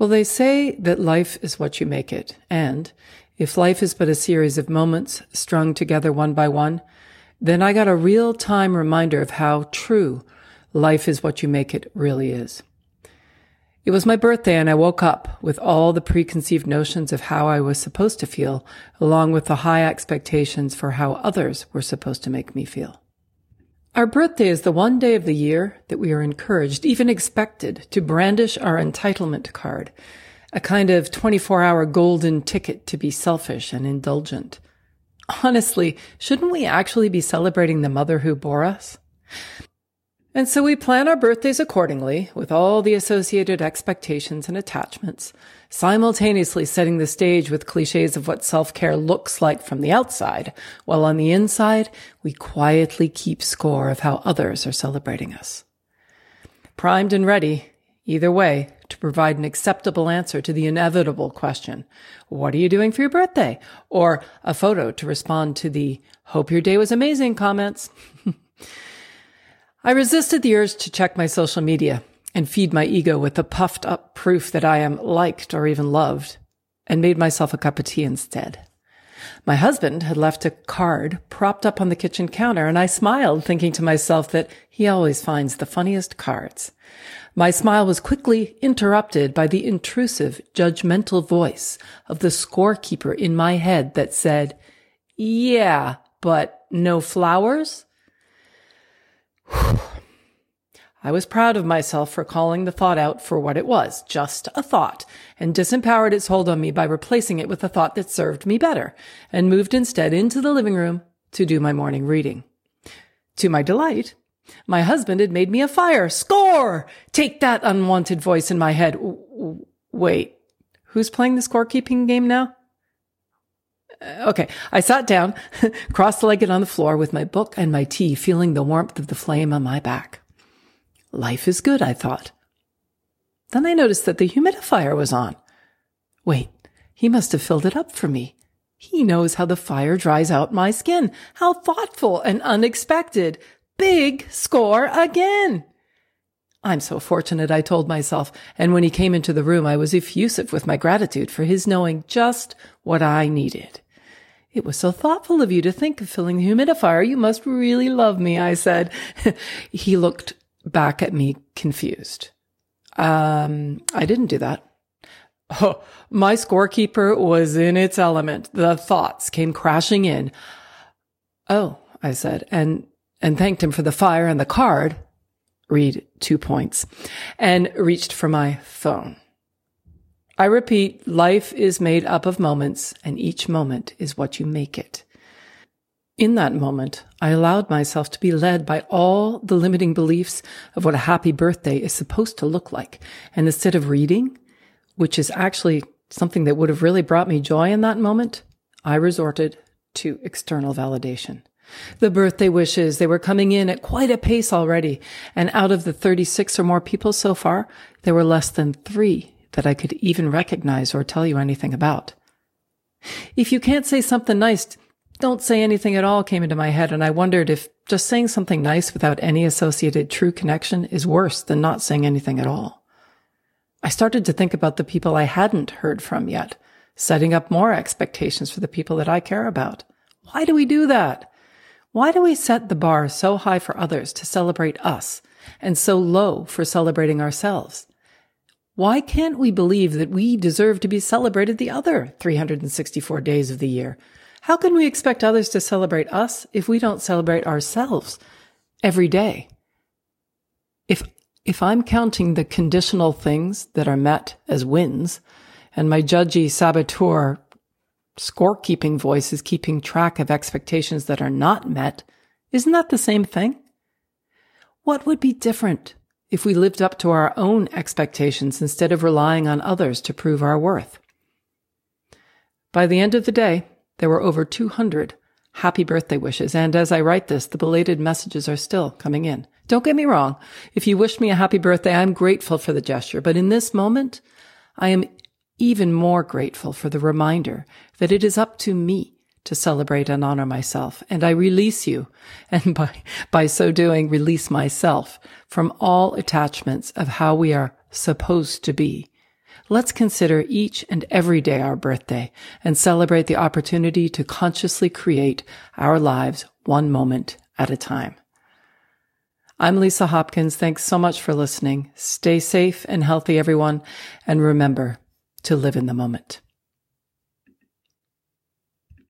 Well, they say that life is what you make it. And if life is but a series of moments strung together one by one, then I got a real time reminder of how true life is what you make it really is. It was my birthday and I woke up with all the preconceived notions of how I was supposed to feel, along with the high expectations for how others were supposed to make me feel. Our birthday is the one day of the year that we are encouraged, even expected, to brandish our entitlement card, a kind of 24 hour golden ticket to be selfish and indulgent. Honestly, shouldn't we actually be celebrating the mother who bore us? And so we plan our birthdays accordingly, with all the associated expectations and attachments, simultaneously setting the stage with cliches of what self-care looks like from the outside, while on the inside, we quietly keep score of how others are celebrating us. Primed and ready, either way, to provide an acceptable answer to the inevitable question, what are you doing for your birthday? Or a photo to respond to the hope your day was amazing comments. I resisted the urge to check my social media and feed my ego with the puffed up proof that I am liked or even loved and made myself a cup of tea instead. My husband had left a card propped up on the kitchen counter and I smiled thinking to myself that he always finds the funniest cards. My smile was quickly interrupted by the intrusive, judgmental voice of the scorekeeper in my head that said, yeah, but no flowers? I was proud of myself for calling the thought out for what it was, just a thought, and disempowered its hold on me by replacing it with a thought that served me better, and moved instead into the living room to do my morning reading. To my delight, my husband had made me a fire. Score! Take that unwanted voice in my head. Wait, who's playing the scorekeeping game now? Uh, okay. I sat down, cross-legged on the floor with my book and my tea, feeling the warmth of the flame on my back. Life is good, I thought. Then I noticed that the humidifier was on. Wait, he must have filled it up for me. He knows how the fire dries out my skin. How thoughtful and unexpected. Big score again. I'm so fortunate, I told myself. And when he came into the room, I was effusive with my gratitude for his knowing just what I needed. It was so thoughtful of you to think of filling the humidifier. You must really love me, I said. he looked back at me confused. Um, I didn't do that. Oh, my scorekeeper was in its element. The thoughts came crashing in. Oh, I said, and, and thanked him for the fire and the card. Read two points and reached for my phone. I repeat, life is made up of moments and each moment is what you make it. In that moment, I allowed myself to be led by all the limiting beliefs of what a happy birthday is supposed to look like. And instead of reading, which is actually something that would have really brought me joy in that moment, I resorted to external validation. The birthday wishes, they were coming in at quite a pace already. And out of the 36 or more people so far, there were less than three that I could even recognize or tell you anything about. If you can't say something nice, don't say anything at all came into my head. And I wondered if just saying something nice without any associated true connection is worse than not saying anything at all. I started to think about the people I hadn't heard from yet, setting up more expectations for the people that I care about. Why do we do that? Why do we set the bar so high for others to celebrate us and so low for celebrating ourselves? Why can't we believe that we deserve to be celebrated the other 364 days of the year? How can we expect others to celebrate us if we don't celebrate ourselves every day? If, if I'm counting the conditional things that are met as wins and my judgy saboteur scorekeeping voice is keeping track of expectations that are not met, isn't that the same thing? What would be different if we lived up to our own expectations instead of relying on others to prove our worth. By the end of the day, there were over 200 happy birthday wishes, and as I write this, the belated messages are still coming in. Don't get me wrong. If you wish me a happy birthday, I'm grateful for the gesture, but in this moment, I am even more grateful for the reminder that it is up to me to celebrate and honor myself. And I release you, and by, by so doing, release myself from all attachments of how we are supposed to be. Let's consider each and every day our birthday and celebrate the opportunity to consciously create our lives one moment at a time. I'm Lisa Hopkins. Thanks so much for listening. Stay safe and healthy, everyone. And remember to live in the moment.